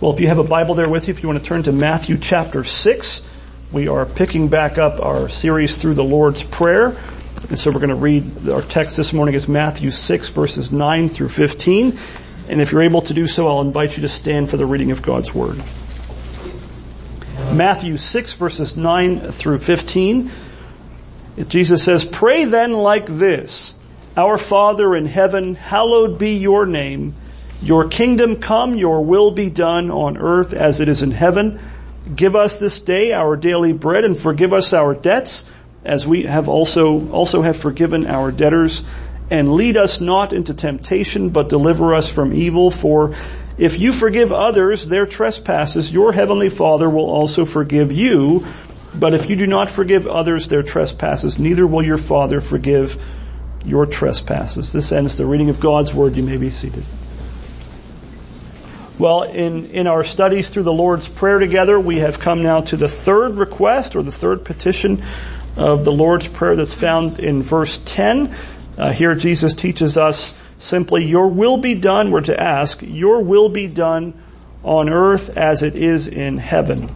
Well, if you have a Bible there with you, if you want to turn to Matthew chapter 6, we are picking back up our series through the Lord's Prayer. And so we're going to read, our text this morning is Matthew 6 verses 9 through 15. And if you're able to do so, I'll invite you to stand for the reading of God's Word. Matthew 6 verses 9 through 15. Jesus says, Pray then like this, Our Father in heaven, hallowed be your name. Your kingdom come, your will be done on earth as it is in heaven. Give us this day our daily bread and forgive us our debts as we have also, also have forgiven our debtors. And lead us not into temptation, but deliver us from evil. For if you forgive others their trespasses, your heavenly Father will also forgive you. But if you do not forgive others their trespasses, neither will your Father forgive your trespasses. This ends the reading of God's Word. You may be seated. Well, in, in our studies through the Lord's Prayer together, we have come now to the third request or the third petition of the Lord's Prayer that's found in verse 10. Uh, here Jesus teaches us simply, your will be done. We're to ask, your will be done on earth as it is in heaven.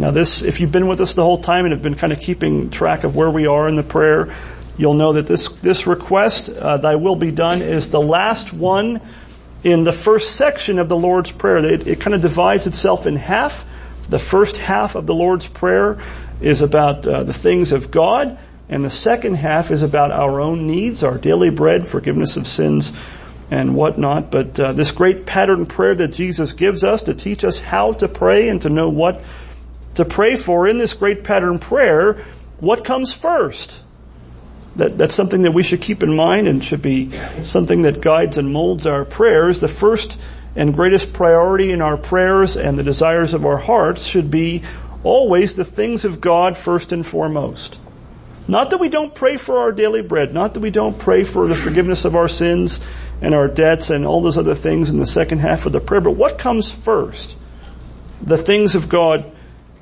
Now this, if you've been with us the whole time and have been kind of keeping track of where we are in the prayer, you'll know that this, this request, uh, thy will be done, is the last one in the first section of the Lord's Prayer. It, it kind of divides itself in half. The first half of the Lord's Prayer is about uh, the things of God, and the second half is about our own needs, our daily bread, forgiveness of sins, and whatnot. But uh, this great pattern prayer that Jesus gives us to teach us how to pray and to know what to pray for in this great pattern prayer, what comes first? That, that's something that we should keep in mind and should be something that guides and molds our prayers. The first and greatest priority in our prayers and the desires of our hearts should be always the things of God first and foremost. Not that we don't pray for our daily bread, not that we don't pray for the forgiveness of our sins and our debts and all those other things in the second half of the prayer, but what comes first? The things of God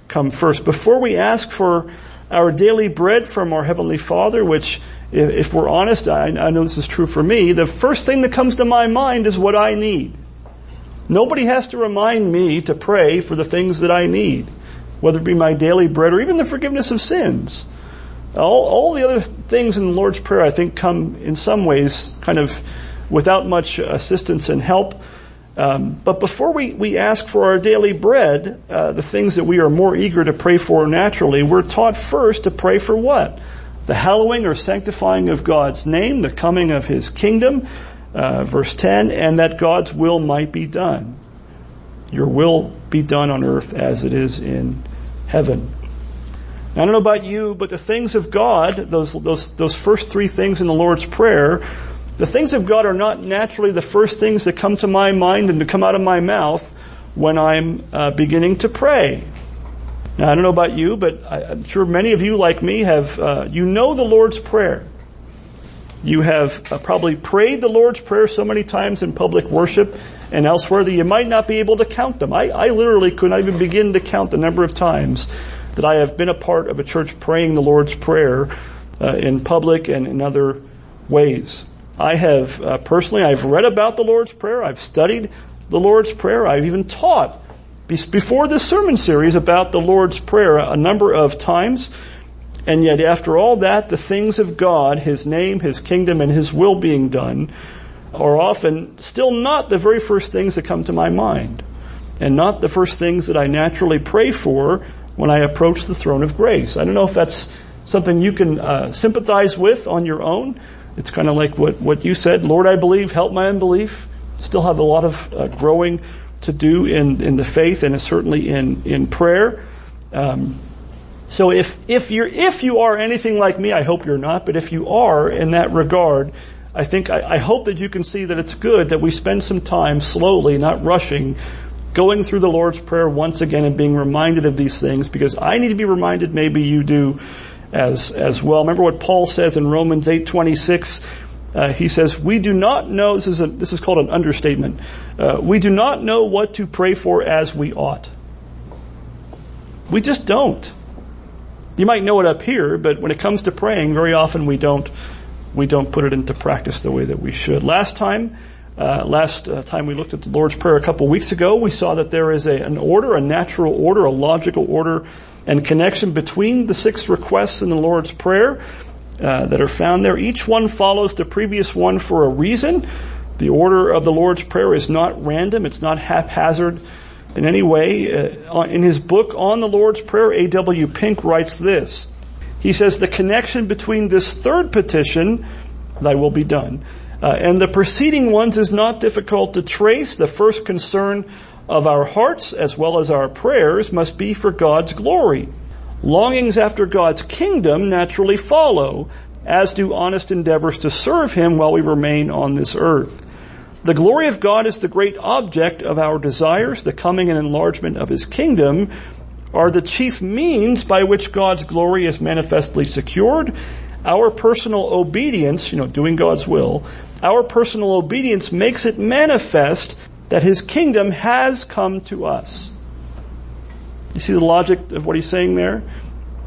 come first. Before we ask for our daily bread from our Heavenly Father, which if we're honest, I, know this is true for me, the first thing that comes to my mind is what I need. Nobody has to remind me to pray for the things that I need, whether it be my daily bread or even the forgiveness of sins. All, all the other things in the Lord's Prayer I think come in some ways kind of without much assistance and help. Um, but before we, we ask for our daily bread, uh, the things that we are more eager to pray for naturally, we're taught first to pray for what? The hallowing or sanctifying of God's name, the coming of His kingdom, uh, verse 10, and that God's will might be done. Your will be done on earth as it is in heaven. Now, I don't know about you, but the things of God, those, those, those first three things in the Lord's Prayer, the things of God are not naturally the first things that come to my mind and to come out of my mouth when I'm uh, beginning to pray. Now, I don't know about you, but I, am sure many of you, like me, have, uh, you know the Lord's Prayer. You have uh, probably prayed the Lord's Prayer so many times in public worship and elsewhere that you might not be able to count them. I, I literally could not even begin to count the number of times that I have been a part of a church praying the Lord's Prayer uh, in public and in other ways. I have uh, personally, I've read about the Lord's Prayer. I've studied the Lord's Prayer. I've even taught before this sermon series about the Lord's Prayer a number of times. And yet after all that, the things of God, His name, His kingdom, and His will being done are often still not the very first things that come to my mind. And not the first things that I naturally pray for when I approach the throne of grace. I don't know if that's something you can uh, sympathize with on your own. It's kind of like what, what you said, Lord, I believe, help my unbelief. Still have a lot of uh, growing to do in, in the faith and certainly in, in prayer. Um, so if, if you're, if you are anything like me, I hope you're not, but if you are in that regard, I think, I, I hope that you can see that it's good that we spend some time slowly, not rushing, going through the Lord's Prayer once again and being reminded of these things because I need to be reminded, maybe you do, as, as well. Remember what Paul says in Romans 8:26. Uh, he says, "We do not know." This is a, this is called an understatement. Uh, we do not know what to pray for as we ought. We just don't. You might know it up here, but when it comes to praying, very often we don't we don't put it into practice the way that we should. Last time Uh, last uh, time we looked at the Lord's Prayer a couple weeks ago, we saw that there is a, an order, a natural order, a logical order and connection between the six requests in the Lord's Prayer uh, that are found there. Each one follows the previous one for a reason. The order of the Lord's Prayer is not random. It's not haphazard in any way. Uh, in his book on the Lord's Prayer, A.W. Pink writes this. He says the connection between this third petition, thy will be done, uh, and the preceding ones is not difficult to trace. The first concern of our hearts as well as our prayers must be for God's glory. Longings after God's kingdom naturally follow, as do honest endeavors to serve Him while we remain on this earth. The glory of God is the great object of our desires. The coming and enlargement of His kingdom are the chief means by which God's glory is manifestly secured. Our personal obedience, you know, doing God's will, our personal obedience makes it manifest that his kingdom has come to us. You see the logic of what he's saying there?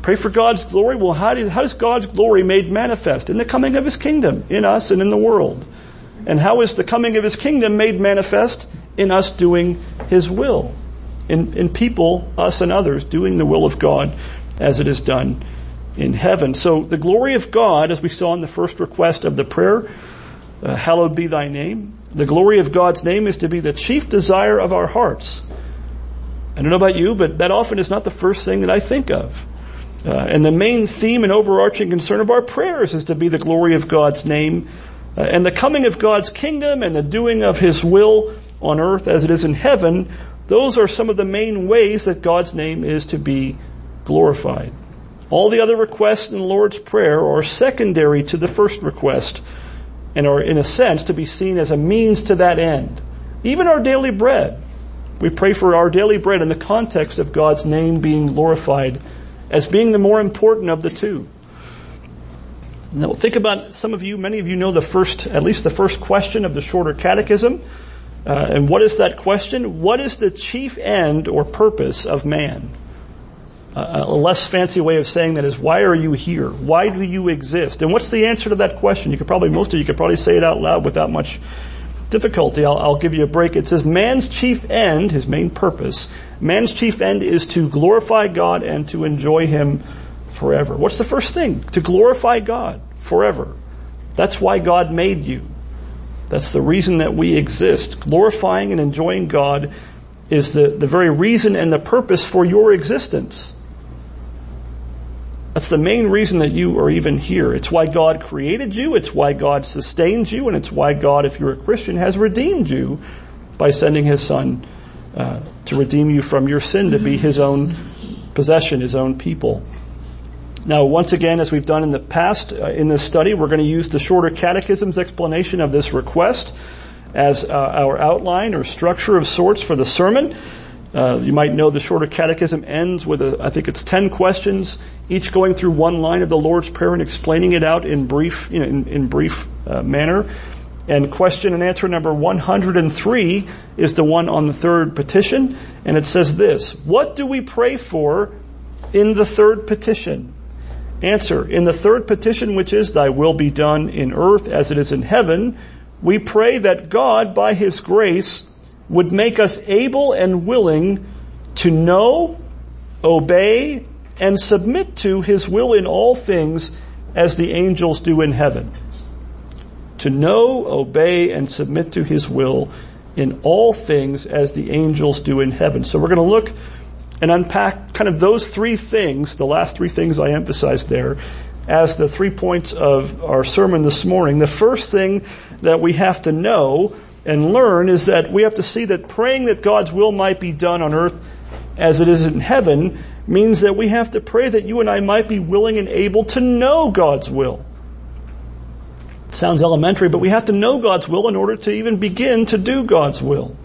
Pray for God's glory. Well, how, do, how is God's glory made manifest? In the coming of his kingdom, in us and in the world. And how is the coming of his kingdom made manifest? In us doing his will. In, in people, us and others, doing the will of God as it is done in heaven. So the glory of God, as we saw in the first request of the prayer, uh, hallowed be thy name. The glory of God's name is to be the chief desire of our hearts. I don't know about you, but that often is not the first thing that I think of. Uh, and the main theme and overarching concern of our prayers is to be the glory of God's name uh, and the coming of God's kingdom and the doing of His will on earth as it is in heaven. Those are some of the main ways that God's name is to be glorified. All the other requests in the Lord's Prayer are secondary to the first request and are in a sense to be seen as a means to that end. Even our daily bread. We pray for our daily bread in the context of God's name being glorified as being the more important of the two. Now think about some of you, many of you know the first, at least the first question of the shorter catechism. Uh, and what is that question? What is the chief end or purpose of man? A less fancy way of saying that is, why are you here? Why do you exist? And what's the answer to that question? You could probably, most of you could probably say it out loud without much difficulty. I'll, I'll give you a break. It says, man's chief end, his main purpose, man's chief end is to glorify God and to enjoy Him forever. What's the first thing? To glorify God forever. That's why God made you. That's the reason that we exist. Glorifying and enjoying God is the, the very reason and the purpose for your existence. That's the main reason that you are even here. It's why God created you, it's why God sustains you, and it's why God, if you're a Christian, has redeemed you by sending His Son uh, to redeem you from your sin, to be His own possession, His own people. Now, once again, as we've done in the past uh, in this study, we're going to use the shorter catechism's explanation of this request as uh, our outline or structure of sorts for the sermon. Uh, you might know the shorter catechism ends with, a, I think it's 10 questions, each going through one line of the Lord's Prayer and explaining it out in brief, you know, in, in brief uh, manner. And question and answer number 103 is the one on the third petition. And it says this, what do we pray for in the third petition? Answer, in the third petition, which is, thy will be done in earth as it is in heaven, we pray that God, by His grace, would make us able and willing to know, obey, and submit to His will in all things as the angels do in heaven. To know, obey, and submit to His will in all things as the angels do in heaven. So we're going to look and unpack kind of those three things, the last three things I emphasized there, as the three points of our sermon this morning. The first thing that we have to know and learn is that we have to see that praying that God's will might be done on earth as it is in heaven means that we have to pray that you and I might be willing and able to know God's will. It sounds elementary, but we have to know God's will in order to even begin to do God's will.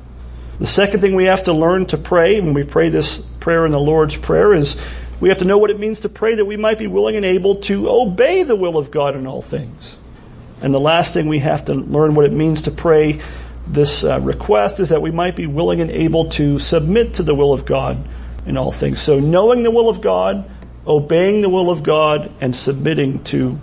The second thing we have to learn to pray when we pray this prayer in the Lord's Prayer is we have to know what it means to pray that we might be willing and able to obey the will of God in all things. And the last thing we have to learn what it means to pray this uh, request is that we might be willing and able to submit to the will of God in all things. So knowing the will of God, obeying the will of God, and submitting to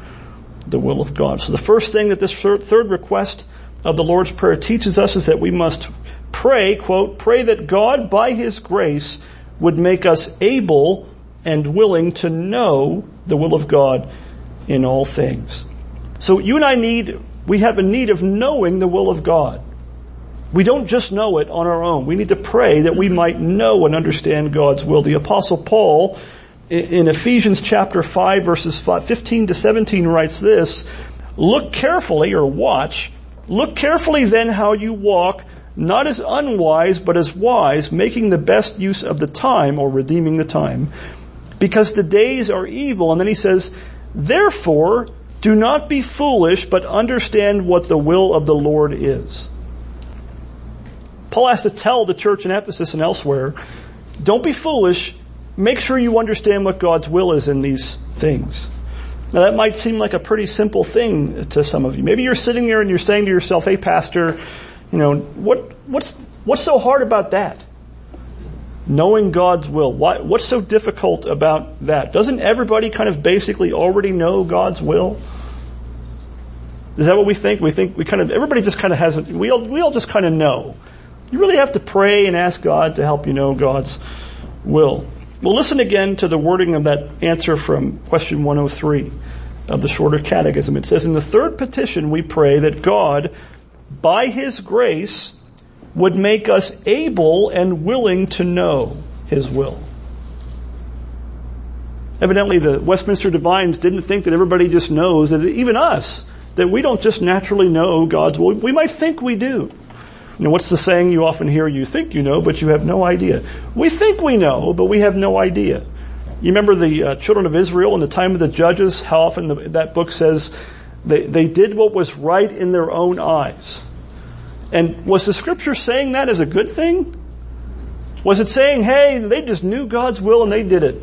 the will of God. So the first thing that this third request of the Lord's Prayer teaches us is that we must pray, quote, pray that God by His grace would make us able and willing to know the will of God in all things. So you and I need, we have a need of knowing the will of God. We don't just know it on our own. We need to pray that we might know and understand God's will. The apostle Paul in Ephesians chapter 5 verses 15 to 17 writes this, look carefully or watch, look carefully then how you walk, not as unwise, but as wise, making the best use of the time or redeeming the time, because the days are evil. And then he says, therefore, do not be foolish, but understand what the will of the Lord is. Paul has to tell the church in Ephesus and elsewhere, don't be foolish, make sure you understand what God's will is in these things. Now that might seem like a pretty simple thing to some of you. Maybe you're sitting there and you're saying to yourself, hey pastor, you know, what, what's, what's so hard about that? Knowing God's will. Why, what's so difficult about that? Doesn't everybody kind of basically already know God's will? Is that what we think? We think we kind of, everybody just kind of has, we all, we all just kind of know. You really have to pray and ask God to help you know God's will. Well, listen again to the wording of that answer from question 103 of the shorter catechism. It says, in the third petition we pray that God, by His grace, would make us able and willing to know His will. Evidently the Westminster Divines didn't think that everybody just knows, that even us, that we don't just naturally know God's will. We might think we do. You know, what's the saying you often hear? You think you know, but you have no idea. We think we know, but we have no idea. You remember the uh, children of Israel in the time of the judges, how often the, that book says they, they did what was right in their own eyes. And was the scripture saying that as a good thing? Was it saying, hey, they just knew God's will and they did it?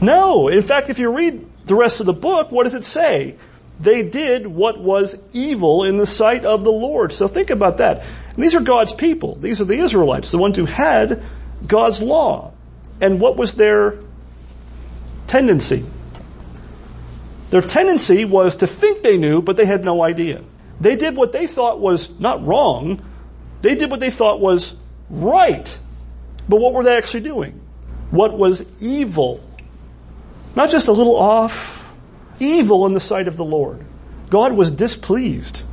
No. In fact, if you read the rest of the book, what does it say? They did what was evil in the sight of the Lord. So think about that. And these are God's people. These are the Israelites, the ones who had God's law. And what was their tendency? Their tendency was to think they knew, but they had no idea. They did what they thought was not wrong. They did what they thought was right. But what were they actually doing? What was evil? Not just a little off, evil in the sight of the Lord. God was displeased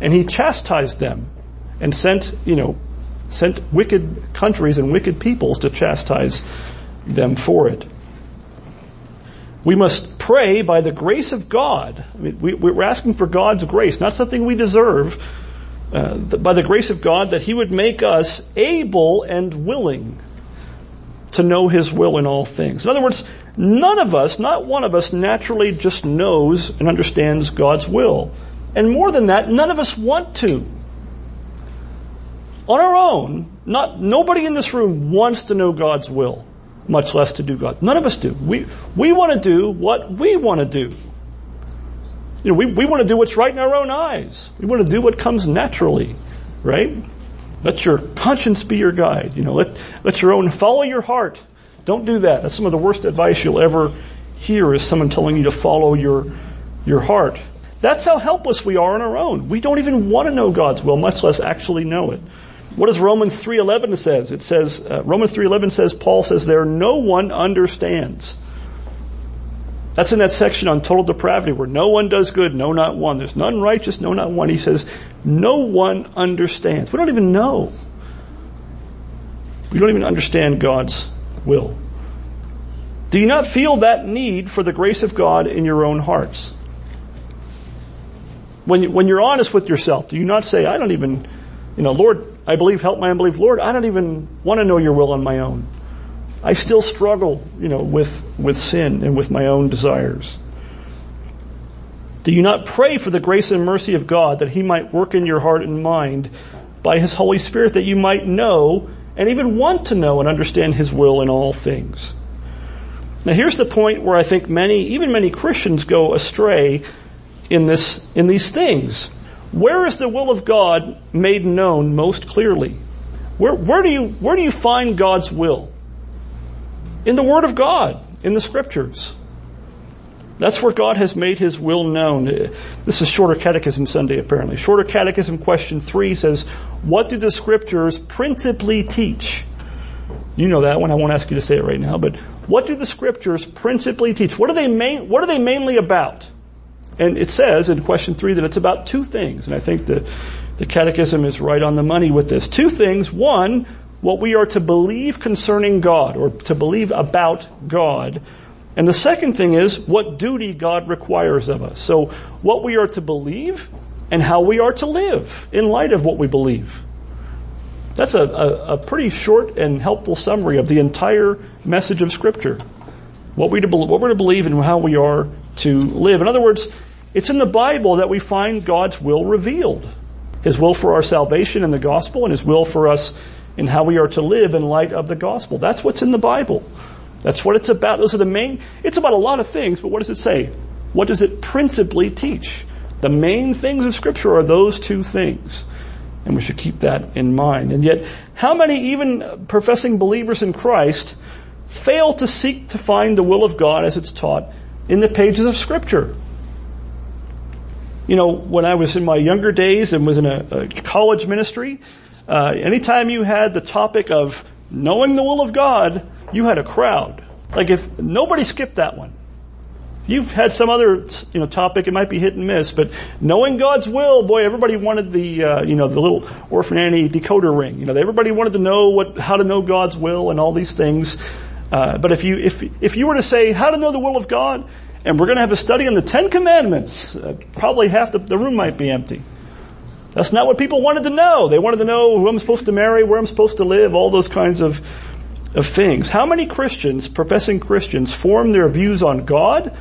and he chastised them and sent, you know, sent wicked countries and wicked peoples to chastise them for it. We must pray by the grace of God. I mean, we, are asking for God's grace, not something we deserve, uh, by the grace of God that He would make us able and willing to know His will in all things. In other words, none of us, not one of us naturally just knows and understands God's will. And more than that, none of us want to on our own, not, nobody in this room wants to know God's will, much less to do God. None of us do. We, we want to do what we want to do. You know, we, we want to do what's right in our own eyes. We want to do what comes naturally, right? Let your conscience be your guide. You know, let, let your own follow your heart. Don't do that. That's some of the worst advice you'll ever hear is someone telling you to follow your, your heart. That's how helpless we are on our own. We don't even want to know God's will, much less actually know it. What does Romans 3.11 says? It says, uh, Romans 3.11 says, Paul says there, no one understands. That's in that section on total depravity where no one does good, no not one. There's none righteous, no not one. He says, no one understands. We don't even know. We don't even understand God's will. Do you not feel that need for the grace of God in your own hearts? When, you, when you're honest with yourself, do you not say, I don't even, you know, Lord, I believe, help my unbelief. Lord, I don't even want to know your will on my own. I still struggle, you know, with, with sin and with my own desires. Do you not pray for the grace and mercy of God that He might work in your heart and mind by His Holy Spirit that you might know and even want to know and understand His will in all things? Now here's the point where I think many, even many Christians go astray in this, in these things. Where is the will of God made known most clearly? Where, where do you, where do you find God's will? In the Word of God, in the Scriptures. That's where God has made His will known. This is Shorter Catechism Sunday apparently. Shorter Catechism question three says, what do the scriptures principally teach? You know that one. I won't ask you to say it right now, but what do the scriptures principally teach? What are they main, what are they mainly about? And it says in question three that it's about two things. And I think the, the catechism is right on the money with this. Two things. One, what we are to believe concerning God or to believe about God. And the second thing is what duty God requires of us. So what we are to believe and how we are to live in light of what we believe. That's a, a, a pretty short and helpful summary of the entire message of scripture. What we to, what we're to believe and how we are to live. In other words, it's in the Bible that we find God's will revealed. His will for our salvation in the gospel and His will for us in how we are to live in light of the gospel. That's what's in the Bible. That's what it's about. Those are the main, it's about a lot of things, but what does it say? What does it principally teach? The main things of scripture are those two things. And we should keep that in mind. And yet, how many even professing believers in Christ fail to seek to find the will of God as it's taught in the pages of scripture? You know, when I was in my younger days and was in a, a college ministry, uh, anytime you had the topic of knowing the will of God, you had a crowd. Like if nobody skipped that one. You've had some other, you know, topic. It might be hit and miss, but knowing God's will, boy, everybody wanted the, uh, you know, the little orphan Annie decoder ring. You know, everybody wanted to know what, how to know God's will and all these things. Uh, but if you, if, if you were to say how to know the will of God, and we're going to have a study on the Ten Commandments, uh, probably half the, the room might be empty. That's not what people wanted to know. They wanted to know who I'm supposed to marry, where I'm supposed to live, all those kinds of, of things. How many Christians, professing Christians, form their views on God,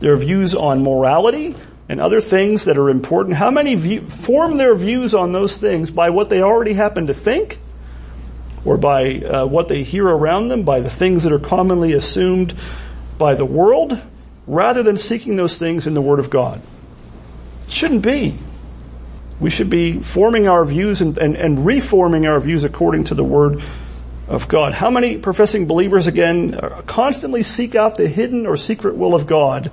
their views on morality, and other things that are important? How many view, form their views on those things by what they already happen to think? Or by uh, what they hear around them, by the things that are commonly assumed by the world? Rather than seeking those things in the Word of God. It shouldn't be. We should be forming our views and, and, and reforming our views according to the Word of God. How many professing believers again constantly seek out the hidden or secret will of God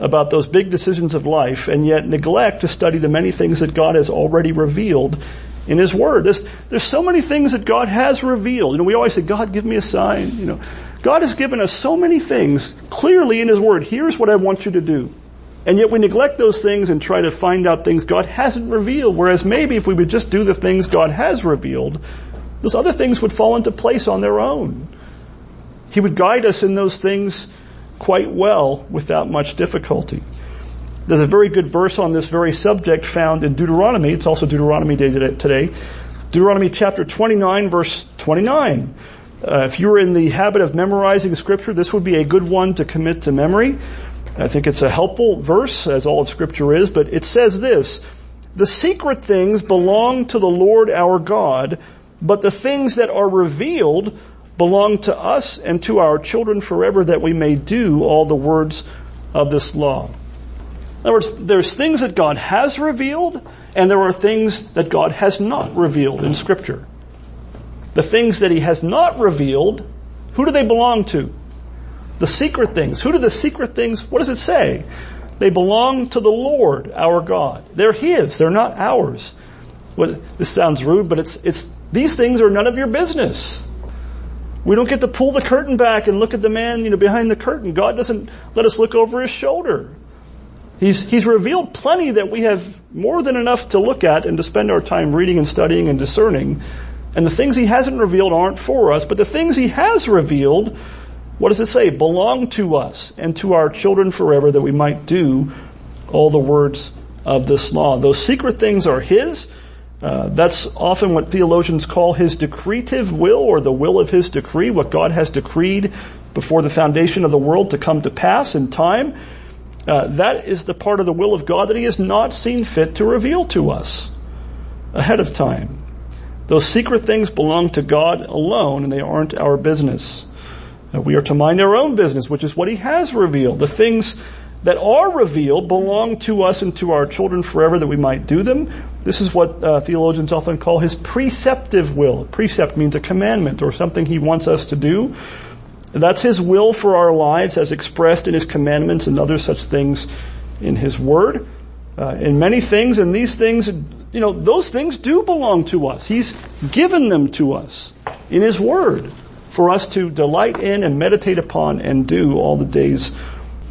about those big decisions of life and yet neglect to study the many things that God has already revealed in His Word. There's, there's so many things that God has revealed. You know, we always say, God, give me a sign, you know. God has given us so many things clearly in His Word. Here's what I want you to do. And yet we neglect those things and try to find out things God hasn't revealed, whereas maybe if we would just do the things God has revealed, those other things would fall into place on their own. He would guide us in those things quite well without much difficulty. There's a very good verse on this very subject found in Deuteronomy. It's also Deuteronomy Day today. Deuteronomy chapter 29 verse 29. Uh, if you were in the habit of memorizing scripture, this would be a good one to commit to memory. I think it's a helpful verse, as all of scripture is, but it says this, the secret things belong to the Lord our God, but the things that are revealed belong to us and to our children forever that we may do all the words of this law. In other words, there's things that God has revealed, and there are things that God has not revealed in scripture. The things that he has not revealed, who do they belong to? The secret things. Who do the secret things, what does it say? They belong to the Lord, our God. They're His, they're not ours. This sounds rude, but it's, it's, these things are none of your business. We don't get to pull the curtain back and look at the man, you know, behind the curtain. God doesn't let us look over his shoulder. He's, he's revealed plenty that we have more than enough to look at and to spend our time reading and studying and discerning. And the things he hasn't revealed aren't for us, but the things he has revealed, what does it say? Belong to us and to our children forever that we might do all the words of this law. Those secret things are his. Uh, that's often what theologians call his decretive will or the will of his decree, what God has decreed before the foundation of the world to come to pass in time. Uh, that is the part of the will of God that he has not seen fit to reveal to us ahead of time. Those secret things belong to God alone and they aren't our business. We are to mind our own business, which is what He has revealed. The things that are revealed belong to us and to our children forever that we might do them. This is what uh, theologians often call His preceptive will. Precept means a commandment or something He wants us to do. That's His will for our lives as expressed in His commandments and other such things in His Word. Uh, in many things, and these things, you know, those things do belong to us. He's given them to us in His Word for us to delight in and meditate upon and do all the days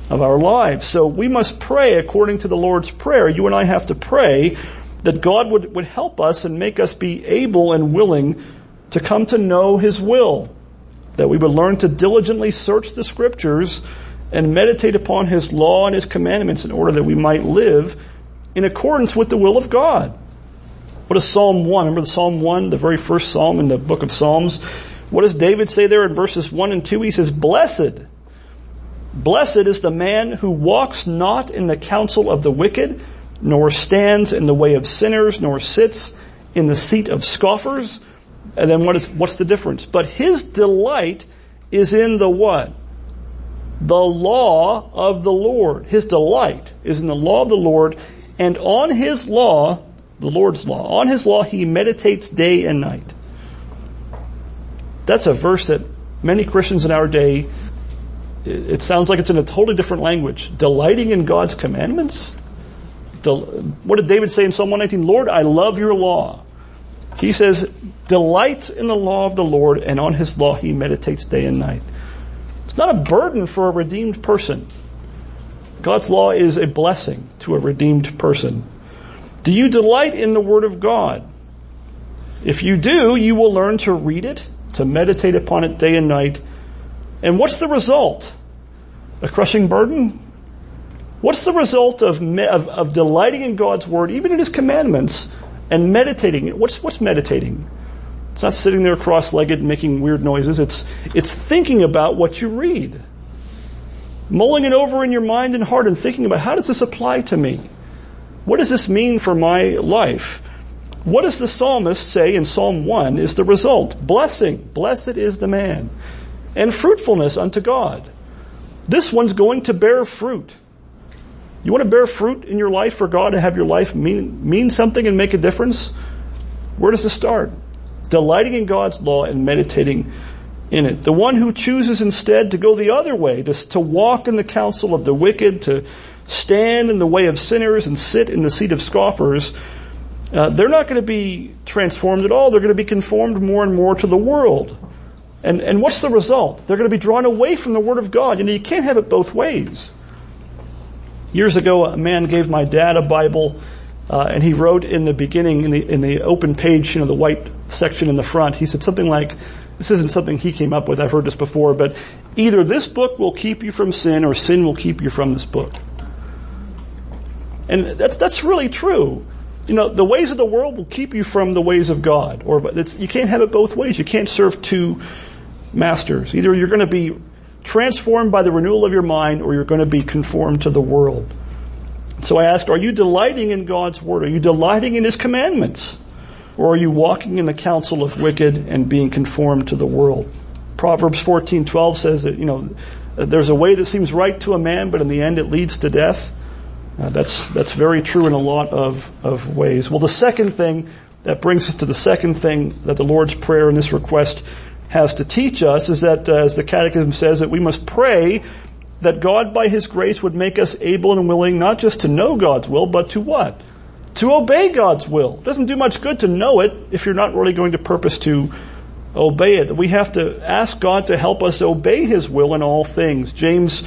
of our lives. So we must pray according to the Lord's Prayer. You and I have to pray that God would, would help us and make us be able and willing to come to know His will. That we would learn to diligently search the scriptures and meditate upon His law and His commandments in order that we might live in accordance with the will of God. What is Psalm 1? Remember the Psalm 1, the very first Psalm in the book of Psalms? What does David say there in verses 1 and 2? He says, Blessed, blessed is the man who walks not in the counsel of the wicked, nor stands in the way of sinners, nor sits in the seat of scoffers. And then what is, what's the difference? But his delight is in the what? The law of the Lord. His delight is in the law of the Lord, and on his law, the Lord's law, on his law he meditates day and night. That's a verse that many Christians in our day, it sounds like it's in a totally different language. Delighting in God's commandments? What did David say in Psalm 119? Lord, I love your law. He says, delights in the law of the Lord and on his law he meditates day and night. It's not a burden for a redeemed person. God's law is a blessing to a redeemed person. Do you delight in the Word of God? If you do, you will learn to read it, to meditate upon it day and night. And what's the result? A crushing burden? What's the result of, of, of delighting in God's Word, even in His commandments, and meditating? What's, what's meditating? It's not sitting there cross-legged making weird noises. It's, it's thinking about what you read. Mulling it over in your mind and heart and thinking about how does this apply to me? What does this mean for my life? What does the psalmist say in Psalm 1 is the result? Blessing. Blessed is the man. And fruitfulness unto God. This one's going to bear fruit. You want to bear fruit in your life for God to have your life mean, mean something and make a difference? Where does it start? Delighting in God's law and meditating in it. The one who chooses instead to go the other way, to, to walk in the counsel of the wicked, to stand in the way of sinners and sit in the seat of scoffers, uh, they're not going to be transformed at all. They're going to be conformed more and more to the world. And, and what's the result? They're going to be drawn away from the Word of God. You know, you can't have it both ways. Years ago, a man gave my dad a Bible, uh, and he wrote in the beginning, in the, in the open page, you know, the white section in the front, he said something like, this isn't something he came up with, I've heard this before, but either this book will keep you from sin or sin will keep you from this book. And that's, that's really true. You know, the ways of the world will keep you from the ways of God. Or you can't have it both ways. You can't serve two masters. Either you're going to be transformed by the renewal of your mind or you're going to be conformed to the world. So I ask, are you delighting in God's word? Are you delighting in His commandments? Or are you walking in the counsel of wicked and being conformed to the world? Proverbs 14:12 says that, you know, there's a way that seems right to a man, but in the end it leads to death. Uh, that's, that's very true in a lot of, of ways. Well, the second thing that brings us to the second thing that the Lord's Prayer and this request has to teach us is that, uh, as the Catechism says, that we must pray that God by His grace would make us able and willing not just to know God's will, but to what? To obey God's will. It doesn't do much good to know it if you're not really going to purpose to obey it. We have to ask God to help us obey His will in all things. James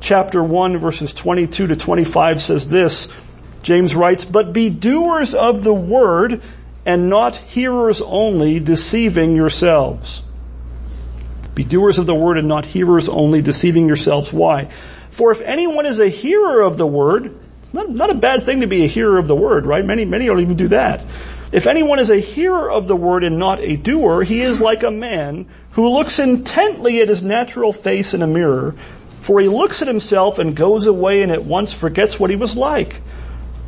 chapter 1 verses 22 to 25 says this, James writes, but be doers of the word and not hearers only, deceiving yourselves. Be doers of the word and not hearers only, deceiving yourselves. Why? For if anyone is a hearer of the word, not, not a bad thing to be a hearer of the word, right? Many, many don't even do that. If anyone is a hearer of the word and not a doer, he is like a man who looks intently at his natural face in a mirror for he looks at himself and goes away and at once forgets what he was like.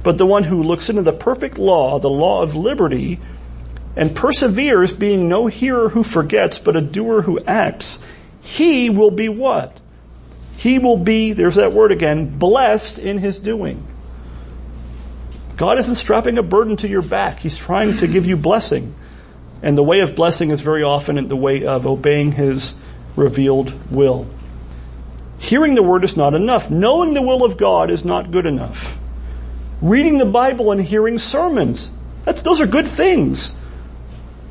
But the one who looks into the perfect law, the law of liberty, and perseveres being no hearer who forgets, but a doer who acts, he will be what? He will be, there's that word again, blessed in his doing. God isn't strapping a burden to your back. He's trying to give you blessing. And the way of blessing is very often in the way of obeying his revealed will. Hearing the word is not enough. Knowing the will of God is not good enough. Reading the Bible and hearing sermons, those are good things.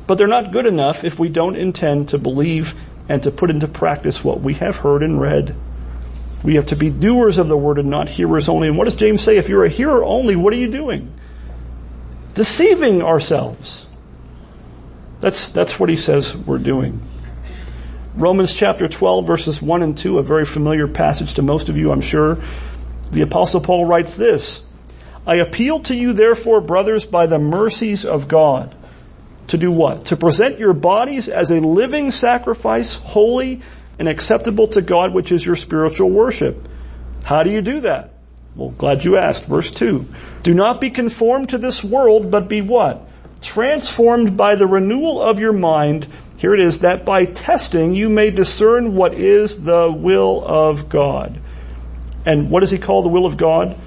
But they're not good enough if we don't intend to believe and to put into practice what we have heard and read. We have to be doers of the word and not hearers only. And what does James say? If you're a hearer only, what are you doing? Deceiving ourselves. That's, that's what he says we're doing. Romans chapter 12 verses 1 and 2, a very familiar passage to most of you, I'm sure. The apostle Paul writes this, I appeal to you therefore, brothers, by the mercies of God, to do what? To present your bodies as a living sacrifice, holy and acceptable to God, which is your spiritual worship. How do you do that? Well, glad you asked. Verse 2. Do not be conformed to this world, but be what? Transformed by the renewal of your mind. Here it is, that by testing you may discern what is the will of God. And what does he call the will of God?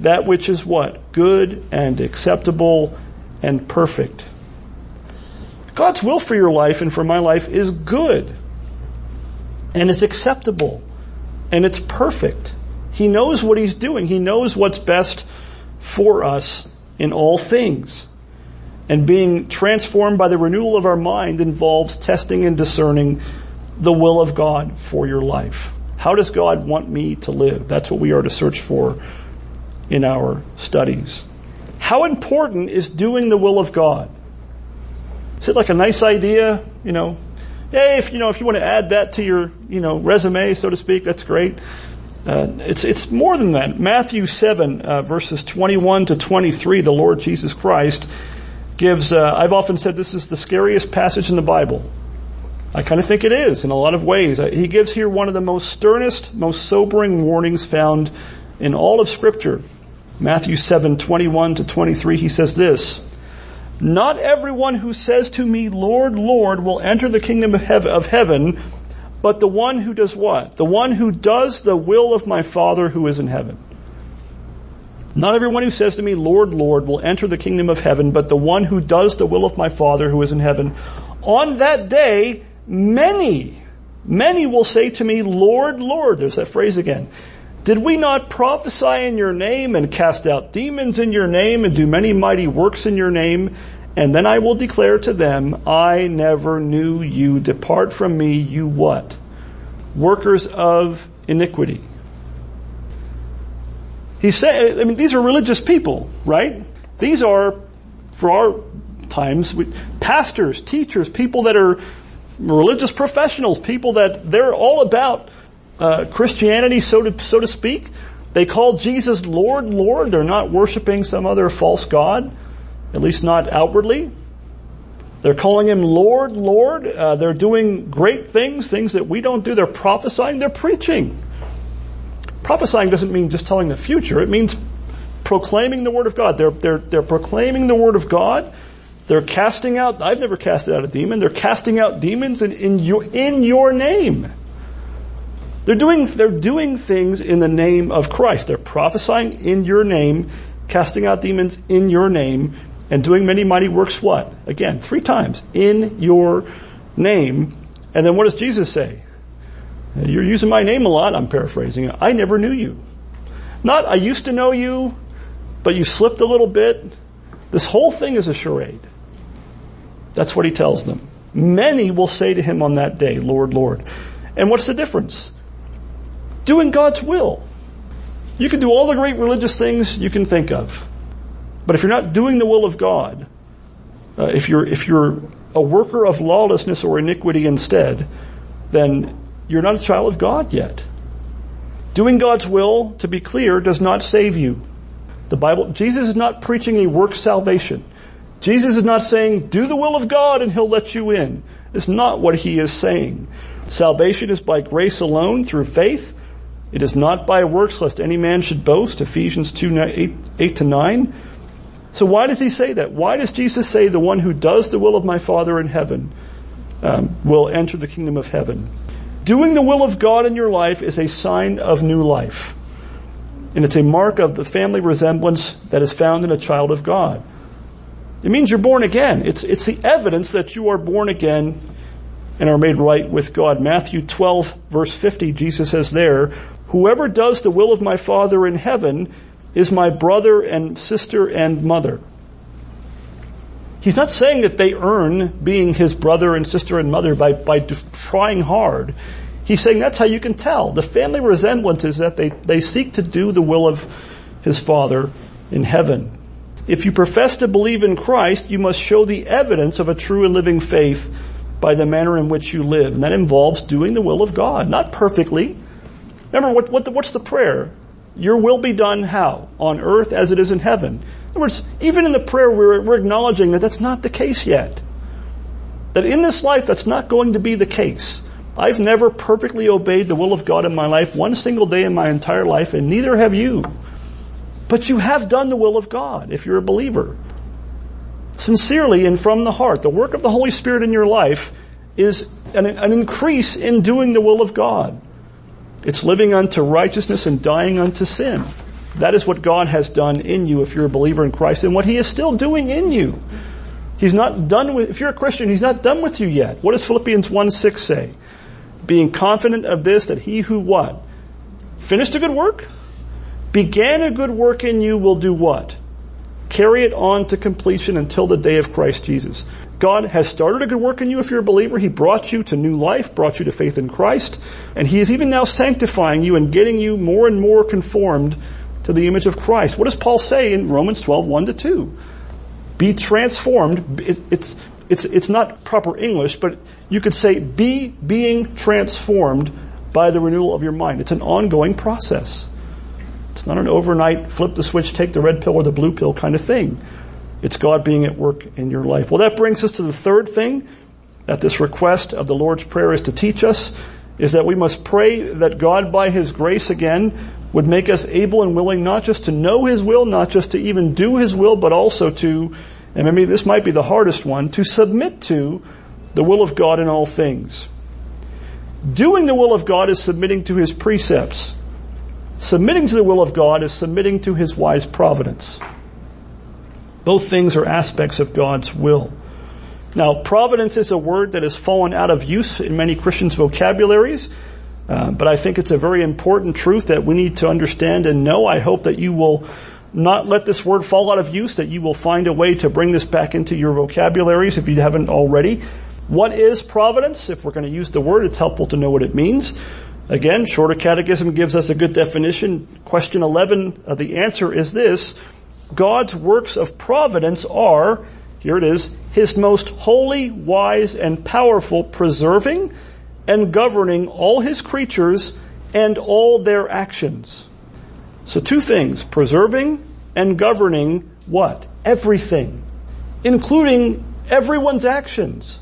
That which is what? Good and acceptable and perfect. God's will for your life and for my life is good. And it's acceptable. And it's perfect. He knows what He's doing. He knows what's best for us in all things. And being transformed by the renewal of our mind involves testing and discerning the will of God for your life. How does God want me to live? That's what we are to search for in our studies. How important is doing the will of God? Is it like a nice idea? You know, hey, if you know, if you want to add that to your, you know, resume, so to speak, that's great. Uh, it's it's more than that. Matthew seven uh, verses twenty one to twenty three. The Lord Jesus Christ gives. Uh, I've often said this is the scariest passage in the Bible. I kind of think it is in a lot of ways. Uh, he gives here one of the most sternest, most sobering warnings found in all of Scripture. Matthew seven twenty one to twenty three. He says this. Not everyone who says to me, Lord, Lord, will enter the kingdom of heaven, but the one who does what? The one who does the will of my Father who is in heaven. Not everyone who says to me, Lord, Lord, will enter the kingdom of heaven, but the one who does the will of my Father who is in heaven. On that day, many, many will say to me, Lord, Lord. There's that phrase again. Did we not prophesy in your name and cast out demons in your name and do many mighty works in your name? And then I will declare to them, I never knew you. Depart from me, you what? Workers of iniquity. He said, I mean, these are religious people, right? These are, for our times, pastors, teachers, people that are religious professionals, people that they're all about uh, Christianity, so to, so to speak. They call Jesus Lord, Lord. They're not worshiping some other false God at least not outwardly. They're calling him Lord, Lord. Uh, they're doing great things, things that we don't do. They're prophesying, they're preaching. Prophesying doesn't mean just telling the future. It means proclaiming the word of God. They're, they're, they're proclaiming the word of God. They're casting out, I've never casted out a demon. They're casting out demons in, in your, in your name. They're doing, they're doing things in the name of Christ. They're prophesying in your name, casting out demons in your name, and doing many mighty works what? Again, three times. In your name. And then what does Jesus say? You're using my name a lot, I'm paraphrasing. I never knew you. Not, I used to know you, but you slipped a little bit. This whole thing is a charade. That's what he tells them. Many will say to him on that day, Lord, Lord. And what's the difference? Doing God's will. You can do all the great religious things you can think of. But if you're not doing the will of God, uh, if you're if you're a worker of lawlessness or iniquity instead, then you're not a child of God yet. Doing God's will, to be clear, does not save you. The Bible, Jesus is not preaching a work salvation. Jesus is not saying, do the will of God and He'll let you in. It's not what He is saying. Salvation is by grace alone through faith. It is not by works lest any man should boast. Ephesians 2, 8, 8 to 9. So why does he say that? Why does Jesus say the one who does the will of my Father in heaven um, will enter the kingdom of heaven? Doing the will of God in your life is a sign of new life. And it's a mark of the family resemblance that is found in a child of God. It means you're born again. It's, it's the evidence that you are born again and are made right with God. Matthew 12 verse 50, Jesus says there, whoever does the will of my Father in heaven is my brother and sister and mother. He's not saying that they earn being his brother and sister and mother by, by trying hard. He's saying that's how you can tell. The family resemblance is that they, they seek to do the will of his Father in heaven. If you profess to believe in Christ, you must show the evidence of a true and living faith by the manner in which you live. And that involves doing the will of God. Not perfectly. Remember, what, what the, what's the prayer? Your will be done how? On earth as it is in heaven. Other words, even in the prayer we're, we're acknowledging that that's not the case yet. That in this life that's not going to be the case. I've never perfectly obeyed the will of God in my life one single day in my entire life and neither have you. But you have done the will of God if you're a believer. Sincerely and from the heart. The work of the Holy Spirit in your life is an, an increase in doing the will of God. It's living unto righteousness and dying unto sin. That is what God has done in you if you're a believer in Christ and what He is still doing in you. He's not done with, if you're a Christian, He's not done with you yet. What does Philippians 1 6 say? Being confident of this, that He who what? Finished a good work? began a good work in you will do what? Carry it on to completion until the day of Christ Jesus. God has started a good work in you if you're a believer. He brought you to new life, brought you to faith in Christ, and He is even now sanctifying you and getting you more and more conformed to the image of Christ. What does Paul say in Romans 12, 1 to 2? Be transformed. It, it's, it's, it's not proper English, but you could say be being transformed by the renewal of your mind. It's an ongoing process. It's not an overnight flip the switch, take the red pill or the blue pill kind of thing. It's God being at work in your life. Well, that brings us to the third thing that this request of the Lord's Prayer is to teach us is that we must pray that God by His grace again would make us able and willing not just to know His will, not just to even do His will, but also to, and maybe this might be the hardest one, to submit to the will of God in all things. Doing the will of God is submitting to His precepts. Submitting to the will of God is submitting to His wise providence. Both things are aspects of God's will. Now, providence is a word that has fallen out of use in many Christians' vocabularies, uh, but I think it's a very important truth that we need to understand and know. I hope that you will not let this word fall out of use, that you will find a way to bring this back into your vocabularies if you haven't already. What is providence? If we're going to use the word, it's helpful to know what it means. Again, Shorter Catechism gives us a good definition. Question 11, uh, the answer is this. God's works of providence are, here it is, His most holy, wise, and powerful preserving and governing all His creatures and all their actions. So two things, preserving and governing what? Everything. Including everyone's actions.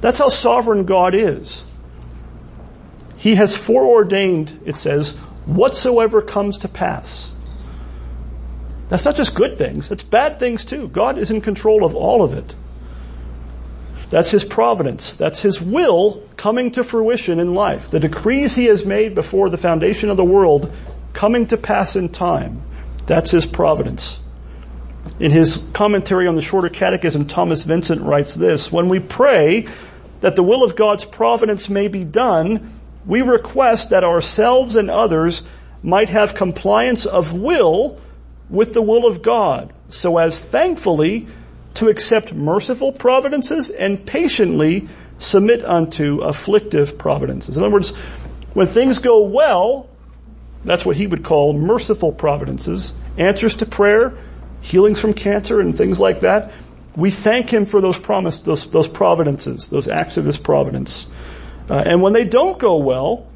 That's how sovereign God is. He has foreordained, it says, whatsoever comes to pass. That's not just good things, it's bad things too. God is in control of all of it. That's His providence. That's His will coming to fruition in life. The decrees He has made before the foundation of the world coming to pass in time. That's His providence. In his commentary on the Shorter Catechism, Thomas Vincent writes this, when we pray that the will of God's providence may be done, we request that ourselves and others might have compliance of will with the will of God, so as thankfully to accept merciful providences and patiently submit unto afflictive providences. In other words, when things go well, that's what he would call merciful providences, answers to prayer, healings from cancer and things like that. We thank him for those promise, those, those providences, those acts of his providence. Uh, and when they don't go well,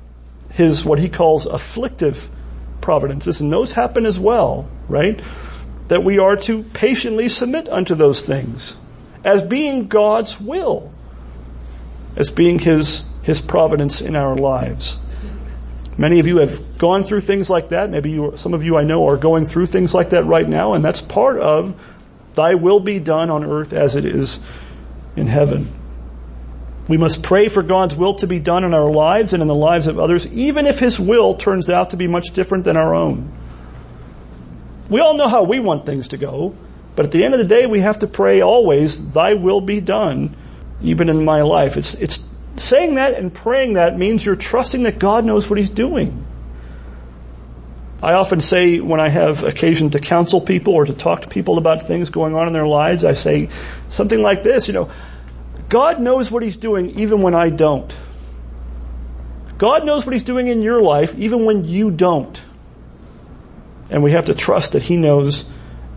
his what he calls afflictive providences, and those happen as well, right? That we are to patiently submit unto those things as being God's will, as being his, his providence in our lives. Many of you have gone through things like that. Maybe you, some of you I know are going through things like that right now, and that's part of thy will be done on earth as it is in heaven. We must pray for God's will to be done in our lives and in the lives of others, even if His will turns out to be much different than our own. We all know how we want things to go, but at the end of the day, we have to pray always, Thy will be done, even in my life. It's, it's, saying that and praying that means you're trusting that God knows what He's doing. I often say when I have occasion to counsel people or to talk to people about things going on in their lives, I say something like this, you know, God knows what He's doing even when I don't. God knows what He's doing in your life even when you don't. And we have to trust that He knows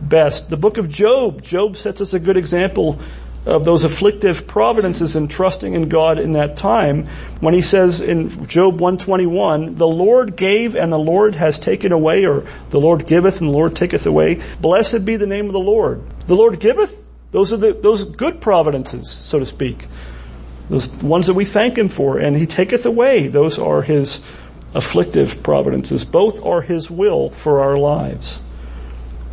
best. The book of Job, Job sets us a good example of those afflictive providences and trusting in God in that time when he says in Job 121, the Lord gave and the Lord has taken away or the Lord giveth and the Lord taketh away. Blessed be the name of the Lord. The Lord giveth. Those are the, those good providences, so to speak. Those ones that we thank him for and he taketh away. Those are his afflictive providences. Both are his will for our lives.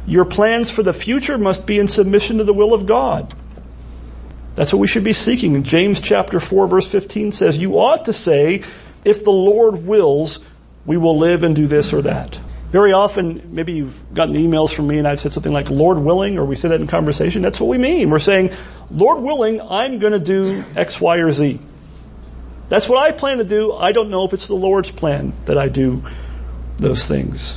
Your plans for the future must be in submission to the will of God. That's what we should be seeking. James chapter 4 verse 15 says, you ought to say, if the Lord wills, we will live and do this or that. Very often, maybe you've gotten emails from me and I've said something like, Lord willing, or we say that in conversation. That's what we mean. We're saying, Lord willing, I'm gonna do X, Y, or Z. That's what I plan to do. I don't know if it's the Lord's plan that I do those things.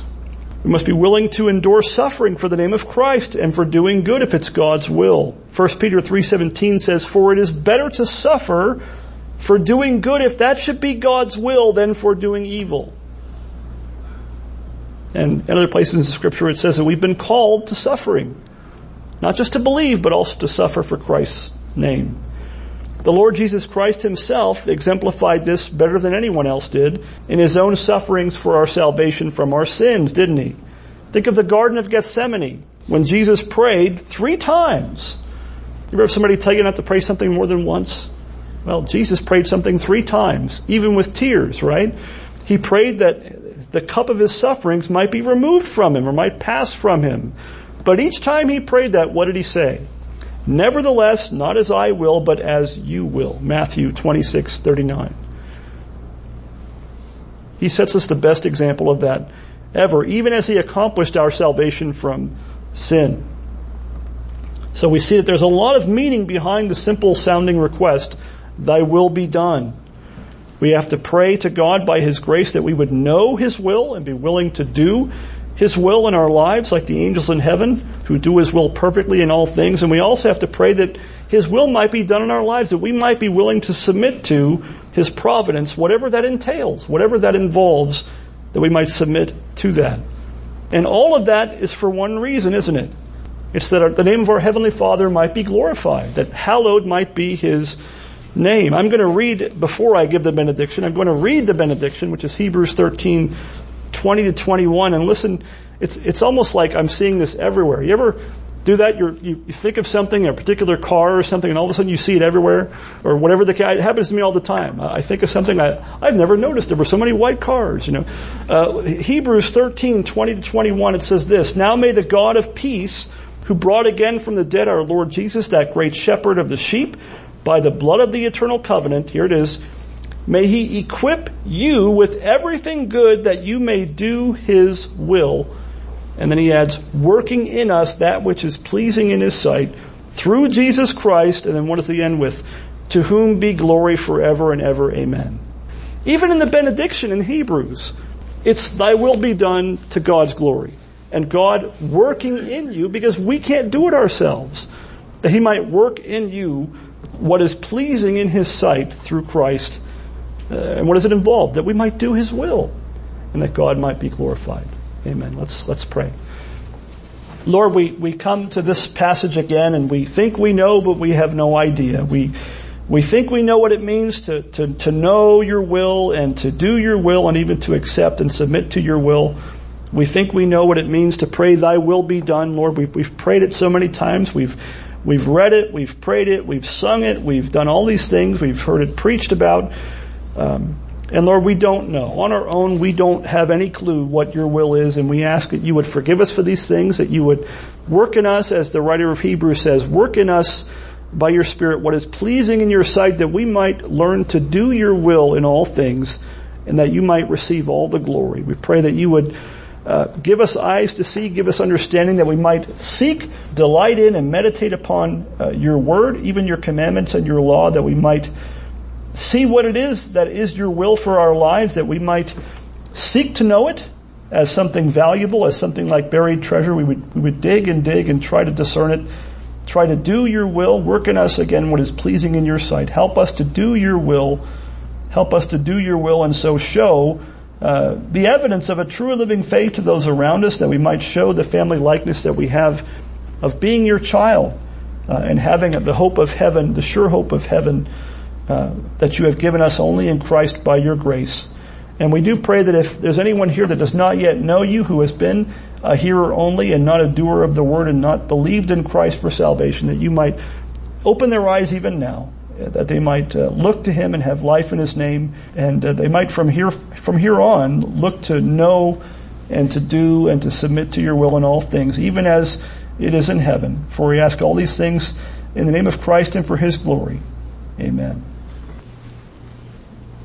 We must be willing to endure suffering for the name of Christ and for doing good if it's God's will. 1 Peter 3:17 says, "For it is better to suffer for doing good if that should be God's will than for doing evil." And in other places in the scripture it says that we've been called to suffering. Not just to believe, but also to suffer for Christ's name. The Lord Jesus Christ himself exemplified this better than anyone else did in his own sufferings for our salvation from our sins, didn't he? Think of the Garden of Gethsemane when Jesus prayed three times. You ever have somebody tell you not to pray something more than once? Well, Jesus prayed something three times, even with tears, right? He prayed that the cup of his sufferings might be removed from him or might pass from him. But each time he prayed that, what did he say? Nevertheless, not as I will, but as you will. Matthew 26, 39. He sets us the best example of that ever, even as he accomplished our salvation from sin. So we see that there's a lot of meaning behind the simple sounding request, thy will be done. We have to pray to God by His grace that we would know His will and be willing to do his will in our lives like the angels in heaven who do His will perfectly in all things. And we also have to pray that His will might be done in our lives, that we might be willing to submit to His providence, whatever that entails, whatever that involves, that we might submit to that. And all of that is for one reason, isn't it? It's that the name of our Heavenly Father might be glorified, that hallowed might be His name. I'm going to read, before I give the benediction, I'm going to read the benediction, which is Hebrews 13, 20 to 21 and listen, it's, it's almost like I'm seeing this everywhere. You ever do that? You're, you, you think of something, a particular car or something, and all of a sudden you see it everywhere, or whatever the case. It happens to me all the time. I think of something I, I've never noticed. There were so many white cars, you know. Uh, Hebrews 13, 20 to 21, it says this, Now may the God of peace, who brought again from the dead our Lord Jesus, that great shepherd of the sheep, by the blood of the eternal covenant, here it is, May he equip you with everything good that you may do his will. And then he adds, working in us that which is pleasing in his sight through Jesus Christ. And then what does he end with? To whom be glory forever and ever. Amen. Even in the benediction in Hebrews, it's thy will be done to God's glory. And God working in you because we can't do it ourselves. That he might work in you what is pleasing in his sight through Christ uh, and what does it involve? That we might do His will and that God might be glorified. Amen. Let's, let's pray. Lord, we, we come to this passage again and we think we know, but we have no idea. We, we think we know what it means to, to, to know your will and to do your will and even to accept and submit to your will. We think we know what it means to pray thy will be done, Lord. We've, we've prayed it so many times. We've, we've read it. We've prayed it. We've sung it. We've done all these things. We've heard it preached about. Um, and Lord, we don't know. On our own, we don't have any clue what your will is, and we ask that you would forgive us for these things, that you would work in us, as the writer of Hebrews says, work in us by your Spirit what is pleasing in your sight, that we might learn to do your will in all things, and that you might receive all the glory. We pray that you would uh, give us eyes to see, give us understanding that we might seek, delight in, and meditate upon uh, your word, even your commandments and your law, that we might see what it is that is your will for our lives, that we might seek to know it as something valuable, as something like buried treasure. We would, we would dig and dig and try to discern it. Try to do your will. Work in us again what is pleasing in your sight. Help us to do your will. Help us to do your will and so show uh, the evidence of a true living faith to those around us that we might show the family likeness that we have of being your child uh, and having the hope of heaven, the sure hope of heaven uh, that you have given us only in Christ by your grace. And we do pray that if there's anyone here that does not yet know you, who has been a hearer only and not a doer of the word and not believed in Christ for salvation, that you might open their eyes even now that they might uh, look to him and have life in his name and uh, they might from here from here on look to know and to do and to submit to your will in all things even as it is in heaven. For we ask all these things in the name of Christ and for his glory. Amen